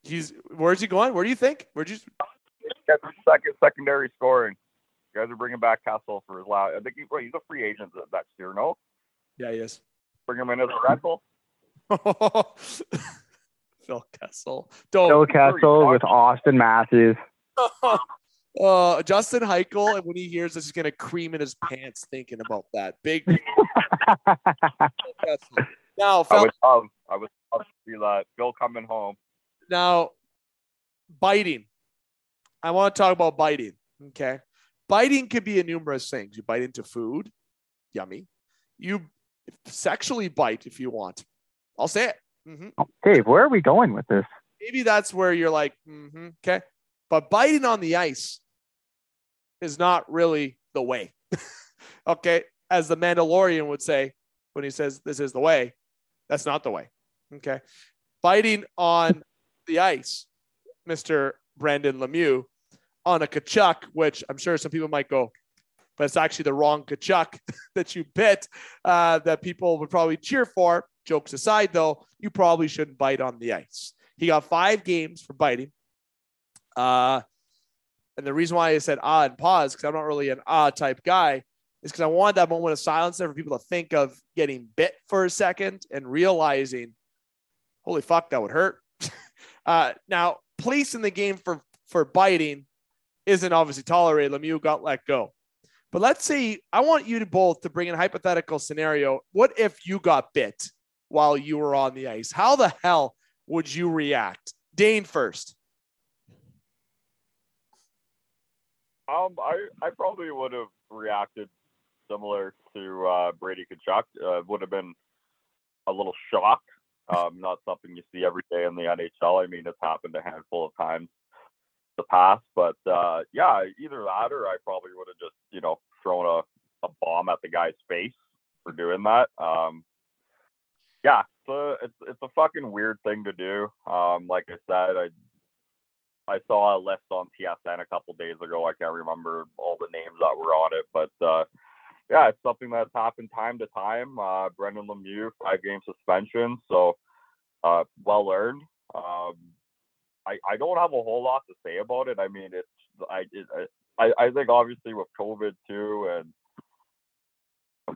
He's where's he going? Where do you think? Where'd you? Get the second secondary scoring. You guys are bringing back Kessel for his last. I think he, wait, he's a free agent next year. No, Yeah, he is. bring him in as a rental. Phil Kessel. Phil Don't. Kessel with Auston Matthews. Uh, Justin Heichel, and when he hears this, he's gonna cream in his pants thinking about that. Big Phil Kessel. Now, I Phil, would love. I would love to see that. Phil coming home. Now, biting. I want to talk about biting. Okay, biting could be a numerous things. You bite into food, yummy. You sexually bite if you want. I'll say it. hmm Dave, where are we going with this? maybe that's where you're like, mm-hmm, okay. But biting on the ice is not really the way. okay. As the Mandalorian would say when he says this is the way, that's not the way. Okay. Biting on the ice, Mr. Brendan Lemieux, on a Tkachuk, which I'm sure some people might go, but it's actually the wrong Tkachuk that you bit uh, that people would probably cheer for. Jokes aside, though, you probably shouldn't bite on the ice. He got five games for biting. Uh, and the reason why I said ah and pause, because I'm not really an ah type guy, is because I wanted that moment of silence there for people to think of getting bit for a second and realizing, holy fuck, that would hurt. Uh, now, place in the game for for biting isn't obviously tolerated. Lemieux got let go. But let's say I want you to both to bring in a hypothetical scenario. What if you got bit while you were on the ice? How the hell would you react? Dane first. Um, I I probably would have reacted similar to uh, Brady Tkachuk. Uh, would have been a little shocked. Um, not something you see every day in the NHL. I mean, it's happened a handful of times the past, but uh, yeah, either that or I probably would have just you know thrown a, a bomb at the guy's face for doing that. Um, yeah, so it's it's a fucking weird thing to do. Um, like I said, I I saw a list on TSN a couple days ago. I can't remember all the names that were on it, but uh, yeah, it's something that's happened time to time. Uh, Brendan Lemieux, five game suspension, so uh, well earned. Um, I, I don't have a whole lot to say about it. I mean, it's I it, I I think obviously with COVID too, and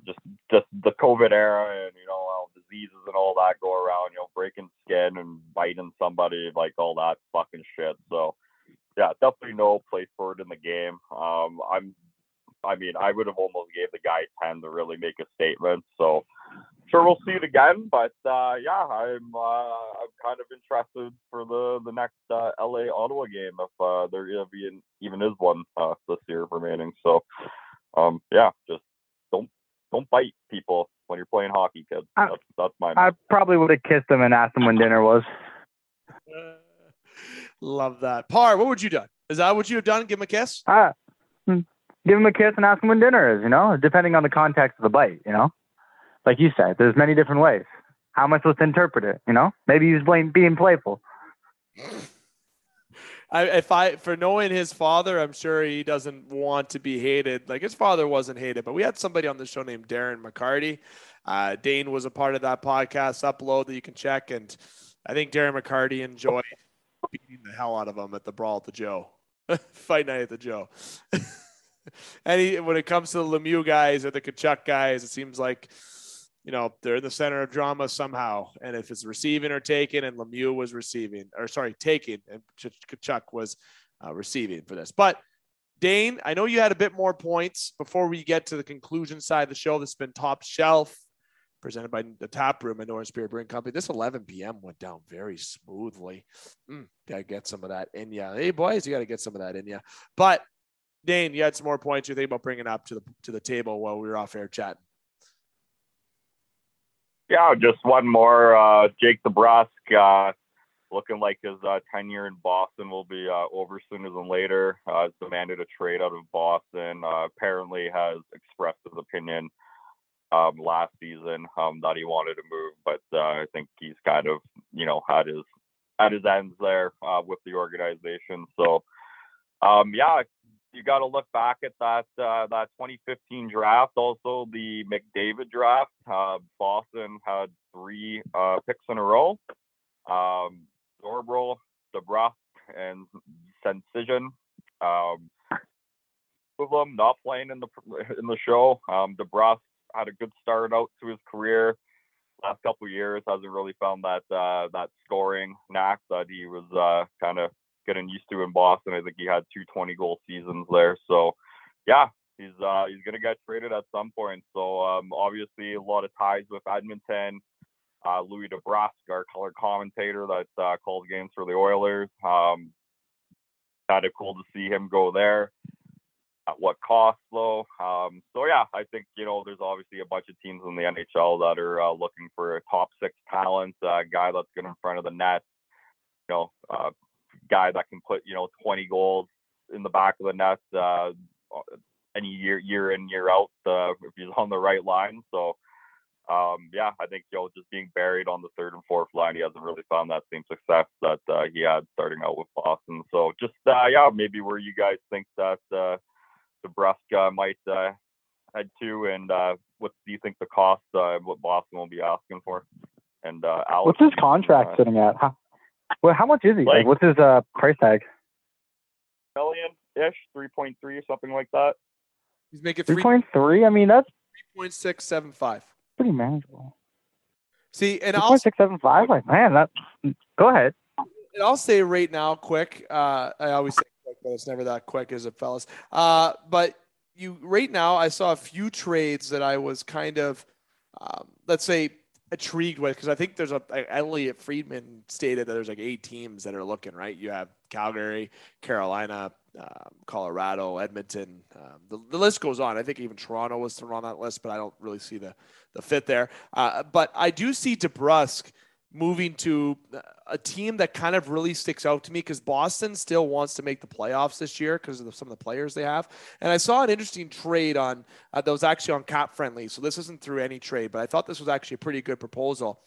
just just the COVID era, and you know all diseases and all that go around. You know, breaking skin and biting somebody, like all that fucking shit. So yeah, definitely no place for it in the game. Um, I'm I mean, I would have almost gave the guy 10 to really make a statement. So sure we'll see it again. But uh, yeah, I'm uh, I'm kind of interested for the the next uh, LA Ottawa game if uh, there even even is one uh, this year remaining. So um, yeah, just don't don't bite people when you're playing hockey, kids. That's, that's my. I probably would have kissed him and asked him when dinner was. Love that. Par, what would you done? Is that what you have done? Give him a kiss? Uh, give him a kiss and ask him when dinner is, you know, depending on the context of the bite, you know? Like you said, there's many different ways. How am I supposed to interpret it, you know? Maybe he's blame, being playful. I, if I, for knowing his father, I'm sure he doesn't want to be hated. Like his father wasn't hated, but we had somebody on the show named Darren McCarty. Uh, Dane was a part of that podcast upload that you can check. And I think Darren McCarty enjoyed beating the hell out of him at the brawl at the Joe, fight night at the Joe. Any when it comes to the Lemieux guys or the Tkachuk guys, it seems like you know they're in the center of drama somehow. And if it's receiving or taking, and Lemieux was receiving, or sorry, taking, and Tkachuk was uh, receiving for this. But Dane, I know you had a bit more points before we get to the conclusion side of the show. This has been top shelf presented by the Tap Room at Northern Superior Brewing Company. This 11 p.m. went down very smoothly. Mm, gotta get some of that in you. Hey boys, you gotta get some of that in you. But Dane, you had some more points you think about bringing up to the to the table while we were off air chatting. Yeah, just one more. Uh, Jake DeBrusk, uh, looking like his uh, tenure in Boston will be uh, over sooner than later. Uh, demanded a trade out of Boston. Uh, apparently, has expressed his opinion um, last season um, that he wanted to move, but uh, I think he's kind of you know had his at his ends there with the organization. So um, yeah, you got to look back at that uh, that 2015 draft, also the McDavid draft. Uh, Boston had three uh, picks in a row: um, Zboril, DeBrusk, and Senyshyn. Um, of them not playing in the in the show. Um, DeBrusk had a good start out to his career. Last couple years hasn't really found that uh, that scoring knack that he was uh, kind of getting used to in Boston. I think he had two 20 goal seasons there. So, yeah, he's uh, he's gonna get traded at some point. So um, obviously a lot of ties with Edmonton. Uh, Louis DeBrusk, our color commentator that uh, calls games for the Oilers. Um, kind of cool to see him go there. At what cost, though? Um, so yeah, I think you know there's obviously a bunch of teams in the NHL that are uh, looking for a top six talent, uh, guy that's good in front of the net. You know, uh, guy that can put you know 20 goals in the back of the net uh, any year year in year out uh, if he's on the right line. So um, yeah, I think you know just being buried on the third and fourth line, he hasn't really found that same success that uh, he had starting out with Boston. So just uh, yeah, maybe where you guys think that uh, Nebraska might uh, head to, and uh, what do you think the cost uh, what Boston will be asking for? And uh, Alex, What's his contract uh, sitting at? How, well, how much is he? Like, Like- what's his uh, price tag? million ish, three point three, or something like that. He's making Three three point three. I mean, that's three point six seven five. pretty manageable. See, and I'll point six seven five. Like, man, that. Go ahead. and I'll say right now, quick. Uh, I always say quick, but it's never that quick, is it, fellas? Uh, but you right now, I saw a few trades that I was kind of, um, let's say, intrigued with because I think there's a Elliotte Friedman stated that there's like eight teams that are looking right. You have Calgary, Carolina, um, Colorado, Edmonton. Um, the, the list goes on. I think even Toronto was thrown on that list, but I don't really see the the fit there. Uh, but I do see DeBrusk moving to a team that kind of really sticks out to me because Boston still wants to make the playoffs this year because of the, some of the players they have. And I saw an interesting trade on uh, that was actually on Cap Friendly. So this isn't through any trade, but I thought this was actually a pretty good proposal.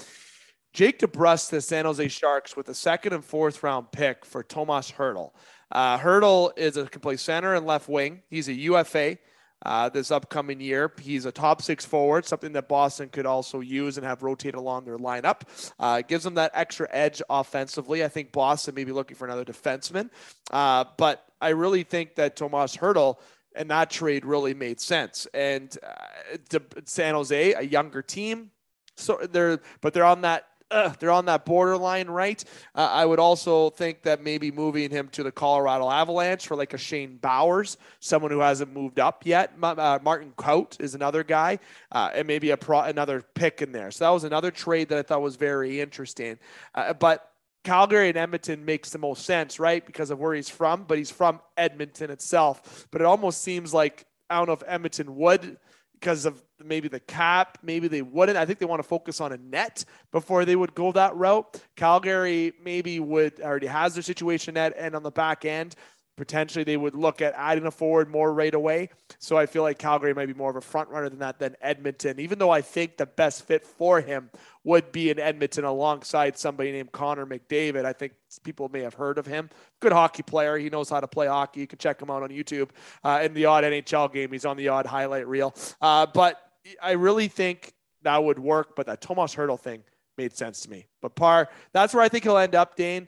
Jake DeBrusk to the San Jose Sharks with a second and fourth round pick for Tomas Hertl. Uh, Hertl is a can play center and left wing. He's a UFA uh, this upcoming year. He's a top six forward, something that Boston could also use and have rotate along their lineup. Uh, gives them that extra edge offensively. I think Boston may be looking for another defenseman, uh, but I really think that Tomas Hertl and that trade really made sense. And uh, San Jose, a younger team, so they're but they're on that uh, they're on that borderline, right? Uh, I would also think that maybe moving him to the Colorado Avalanche for like a Shane Bowers, someone who hasn't moved up yet. Uh, Martin Kaut is another guy, uh, and maybe a pro- another pick in there. So that was another trade that I thought was very interesting. Uh, but Calgary and Edmonton makes the most sense, right? Because of where he's from, but he's from Edmonton itself. But it almost seems like I don't know if Edmonton would because of maybe the cap, maybe they wouldn't. I think they want to focus on a net before they would go that route. Calgary maybe would already has their situation net and on the back end. Potentially they would look at adding a forward more right away. So I feel like Calgary might be more of a front runner than that than Edmonton, even though I think the best fit for him would be in Edmonton alongside somebody named Connor McDavid. I think people may have heard of him. Good hockey player. He knows how to play hockey. You can check him out on YouTube. Uh, in the odd NHL game, he's on the odd highlight reel. Uh, but I really think that would work. But that Tomas Hertl thing made sense to me. But Par, that's where I think he'll end up, Dane.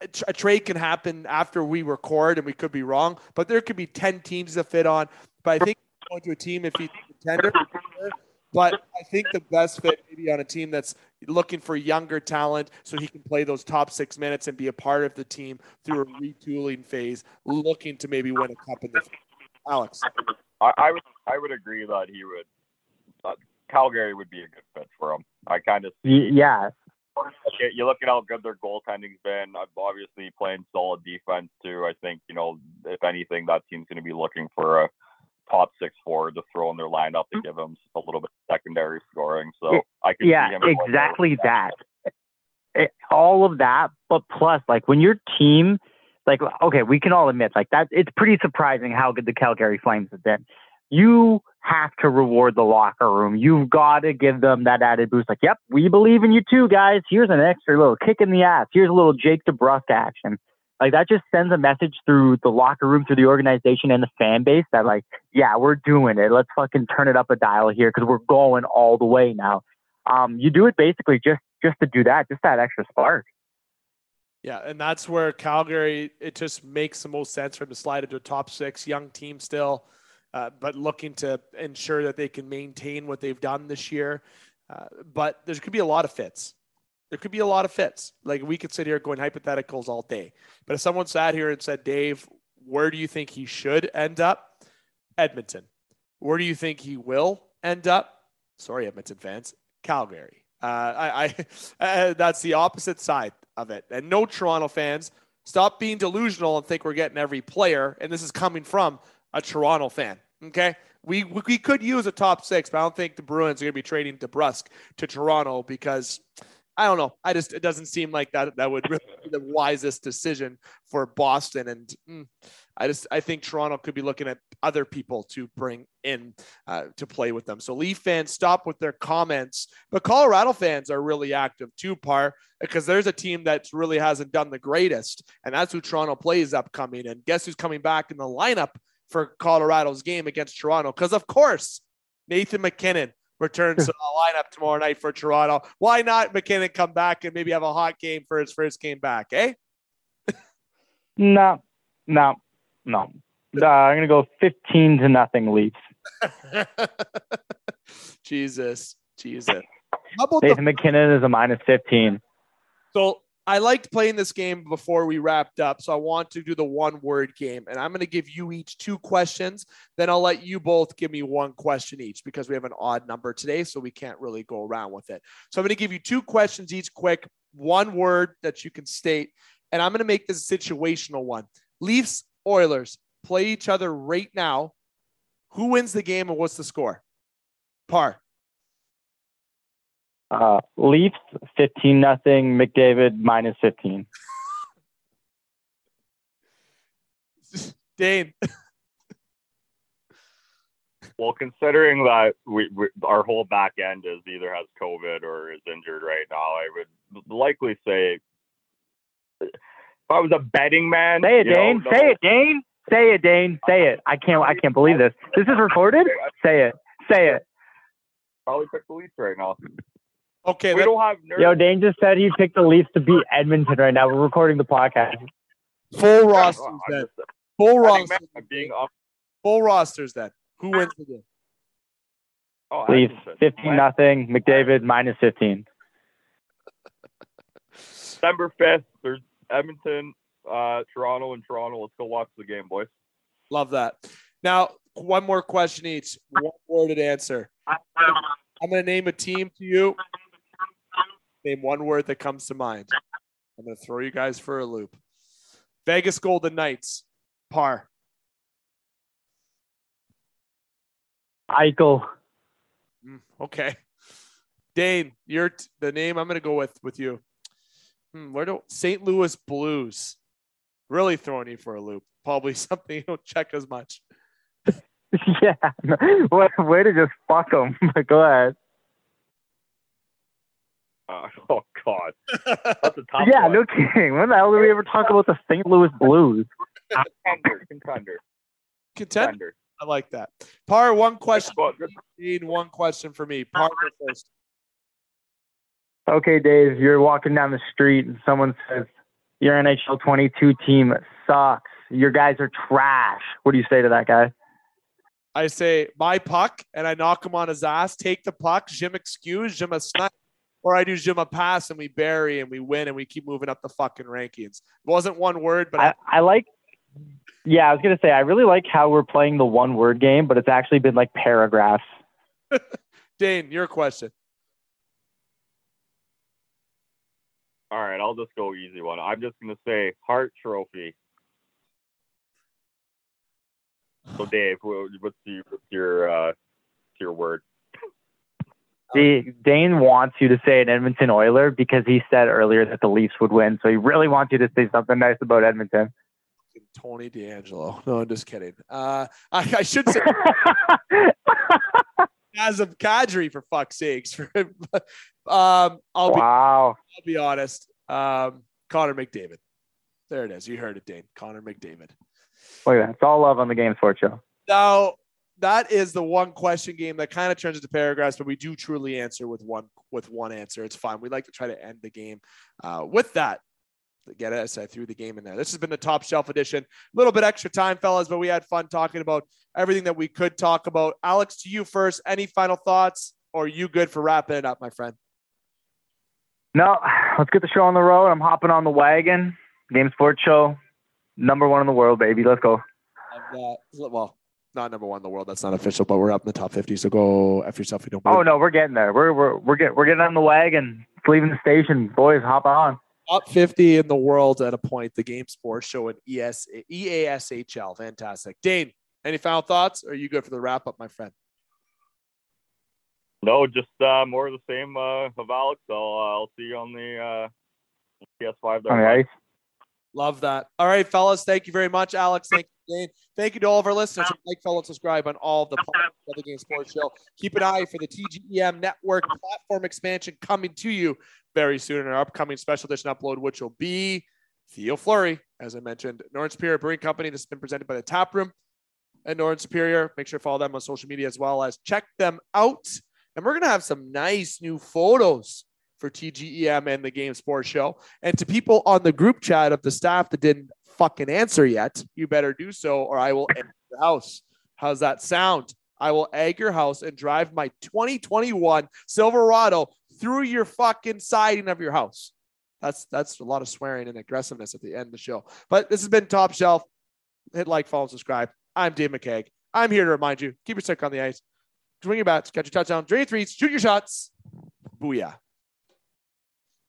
A, trade can happen after we record, and we could be wrong. But there could be ten teams to fit on. But I think going to a team if he's a contender. But I think the best fit maybe on a team that's looking for younger talent so he can play those top six minutes and be a part of the team through a retooling phase, looking to maybe win a cup in the future. Alex. I, I would I would agree that he would. Uh, Calgary would be a good fit for him. I kind of Y- yeah. You- you look at how good their goaltending's been. Obviously, playing solid defense too. I think you know if anything, that team's going to be looking for a top six forward to throw in their lineup to mm-hmm. give them a little bit of secondary scoring. So I can Yeah, exactly that. It- all of that, but plus, like when your team, like okay, we can all admit, like that, it's pretty surprising how good the Calgary Flames have been. You have to reward the locker room. You've got to give them that added boost. Like, yep, we believe in you too, guys. Here's an extra little kick in the ass. Here's a little Jake DeBrusk action. Like that just sends a message through the locker room, through the organization and the fan base that like, yeah, we're doing it. Let's fucking turn it up a dial here because we're going all the way now. Um, you do it basically just just to do that, just that extra spark. Yeah, and that's where Calgary it just makes the most sense for him to slide into a top six, young team still, uh, but looking to ensure that they can maintain what they've done this year. Uh, but there could be a lot of fits. There could be a lot of fits. Like we could sit here going hypotheticals all day. But if someone sat here and said, Dave, where do you think he should end up? Edmonton. Where do you think he will end up? Sorry, Edmonton fans. Calgary. Uh, I, I uh, that's the opposite side of it. And no Toronto fans, stop being delusional and think we're getting every player. And this is coming from a Toronto fan. Okay, we we could use a top six, but I don't think the Bruins are going to be trading DeBrusk to Toronto because I don't know. I just it doesn't seem like that that would really be the wisest decision for Boston. And mm, I just I think Toronto could be looking at other people to bring in uh, to play with them. So Leaf fans stop with their comments, but Colorado fans are really active too, par because there's a team that really hasn't done the greatest, and that's who Toronto plays upcoming. And guess who's coming back in the lineup for Colorado's game against Toronto? Because of course Nathan MacKinnon returns to the lineup tomorrow night for Toronto. Why not MacKinnon come back and maybe have a hot game for his first game back, eh? No, no, no. Uh, I'm gonna go 15 to nothing Leafs. Jesus, Jesus. About the Nathan MacKinnon is a minus 15. So I liked playing this game before we wrapped up. So I want to do the one word game. And I'm going to give you each two questions. Then I'll let you both give me one question each because we have an odd number today. So we can't really go around with it. So I'm going to give you two questions each quick, one word that you can state. And I'm going to make this a situational one. Leafs, Oilers play each other right now. Who wins the game and what's the score? Par. Uh, Leafs 15 nothing. McDavid minus 15. Dane. Well, considering that we, we our whole back end is either has COVID or is injured right now, I would likely say if I was a betting man. Say it, you know, Dane. no- Say it, Dane. Say it, Dane. Say it. I can't. I can't believe this. This is recorded. Say it. Say it. Probably pick the Leafs right now. Okay. we then- don't have nerves. Yo, Dane just said he picked the Leafs to beat Edmonton right now. We're recording the podcast. full rosters I'm then. Full rosters. being up. Full rosters then. Who wins the game? Oh, Leafs Edmonton. 15 nothing. McDavid minus 15. December fifth. There's Edmonton, uh, Toronto, and Toronto. Let's go watch the game, boys. Love that. Now, one more question each. One worded answer. I'm going to name a team to you. Name one word that comes to mind. I'm going to throw you guys for a loop. Vegas Golden Knights. Par. Eichel. Mm, okay. Dane, you're t- the name I'm going to go with with you. Hmm, where do St. Louis Blues? Really throwing you for a loop. Probably something you don't check as much. yeah. What way to just fuck them. Go ahead. Uh, oh God, that's a tough Yeah, one. no kidding. When the hell did we ever talk about the St. Louis Blues? contender, contender, contender. I like that. Par, one question. Dean, one question for me. Par first. Okay, Dave, you're walking down the street and someone says, Your NHL 22 team sucks. Your guys are trash. What do you say to that guy? I say my puck and I knock him on his ass. Take the puck, Jim excuse, Jim a snipe, or I do Jim a pass and we bury and we win and we keep moving up the fucking rankings. It wasn't one word, but I, I like, yeah, I was going to say, I really like how we're playing the one word game, but it's actually been like paragraphs. Dane, your question. All right, I'll just go easy one. I'm just gonna say Hart Trophy. So Dave, what's your what's your uh, what's your word? See, Dane wants you to say an Edmonton Oiler because he said earlier that the Leafs would win. So he really wants you to say something nice about Edmonton. Tony DeAngelo. No, I'm just kidding. Uh, I, I should say as of Kadri for fuck's sakes. um, I'll be wow. I'll be honest. Um, Connor McDavid. There it is. You heard it, Dane. Connor McDavid. Look at that. It's all love on the Game Sports Show. Now, that is the one question game that kind of turns into paragraphs, but we do truly answer with one with one answer. It's fine. We like to try to end the game uh, with that. Get it? So I threw the game in there. This has been the top shelf edition. A little bit extra time, fellas, but we had fun talking about everything that we could talk about. Alex, to you first. Any final thoughts? Or are you good for wrapping it up, my friend? No, let's get the show on the road. I'm hopping on the wagon. Game Sports Show, number one in the world, baby. Let's go. Well, not number one in the world. That's not official, but we're up in the top 50. So go F yourself if you don't believe Oh no, we're getting there. We're we're we're getting we're getting on the wagon. It's leaving the station, boys. Hop on. top 50 in the world at a point. The game sports show in E ES, EASHL. Fantastic. Dane, any final thoughts? Or are you good for the wrap up, my friend? No, just uh, more of the same uh, of Alex. I'll uh, I'll see you on the uh, PS5 there. On the ice. Love that. All right, fellas. Thank you very much, Alex. Thank Thank you to all of our listeners. Like, follow, and subscribe on all of the podcasts of the Game Sports Show. Keep an eye for the TGEM network platform expansion coming to you very soon in our upcoming special edition upload, which will be Theo Fleury, as I mentioned, Northern Superior Brewing Company. This has been presented by the Tap Room and Northern Superior. Make sure to follow them on social media as well as check them out And we're going to have some nice new photos for TGEM and the Game Sports Show. And to people on the group chat of the staff that didn't fucking answer yet, you better do so or I will enter your house. How's that sound? I will egg your house and drive my 2021 Silverado through your fucking siding of your house. That's that's a lot of swearing and aggressiveness at the end of the show. But this has been Top Shelf. Hit like, follow, subscribe. I'm Dave McKeag. I'm here to remind you, keep your stick on the ice, swing your bats, catch your touchdown, drain your threes, shoot your shots. Booyah.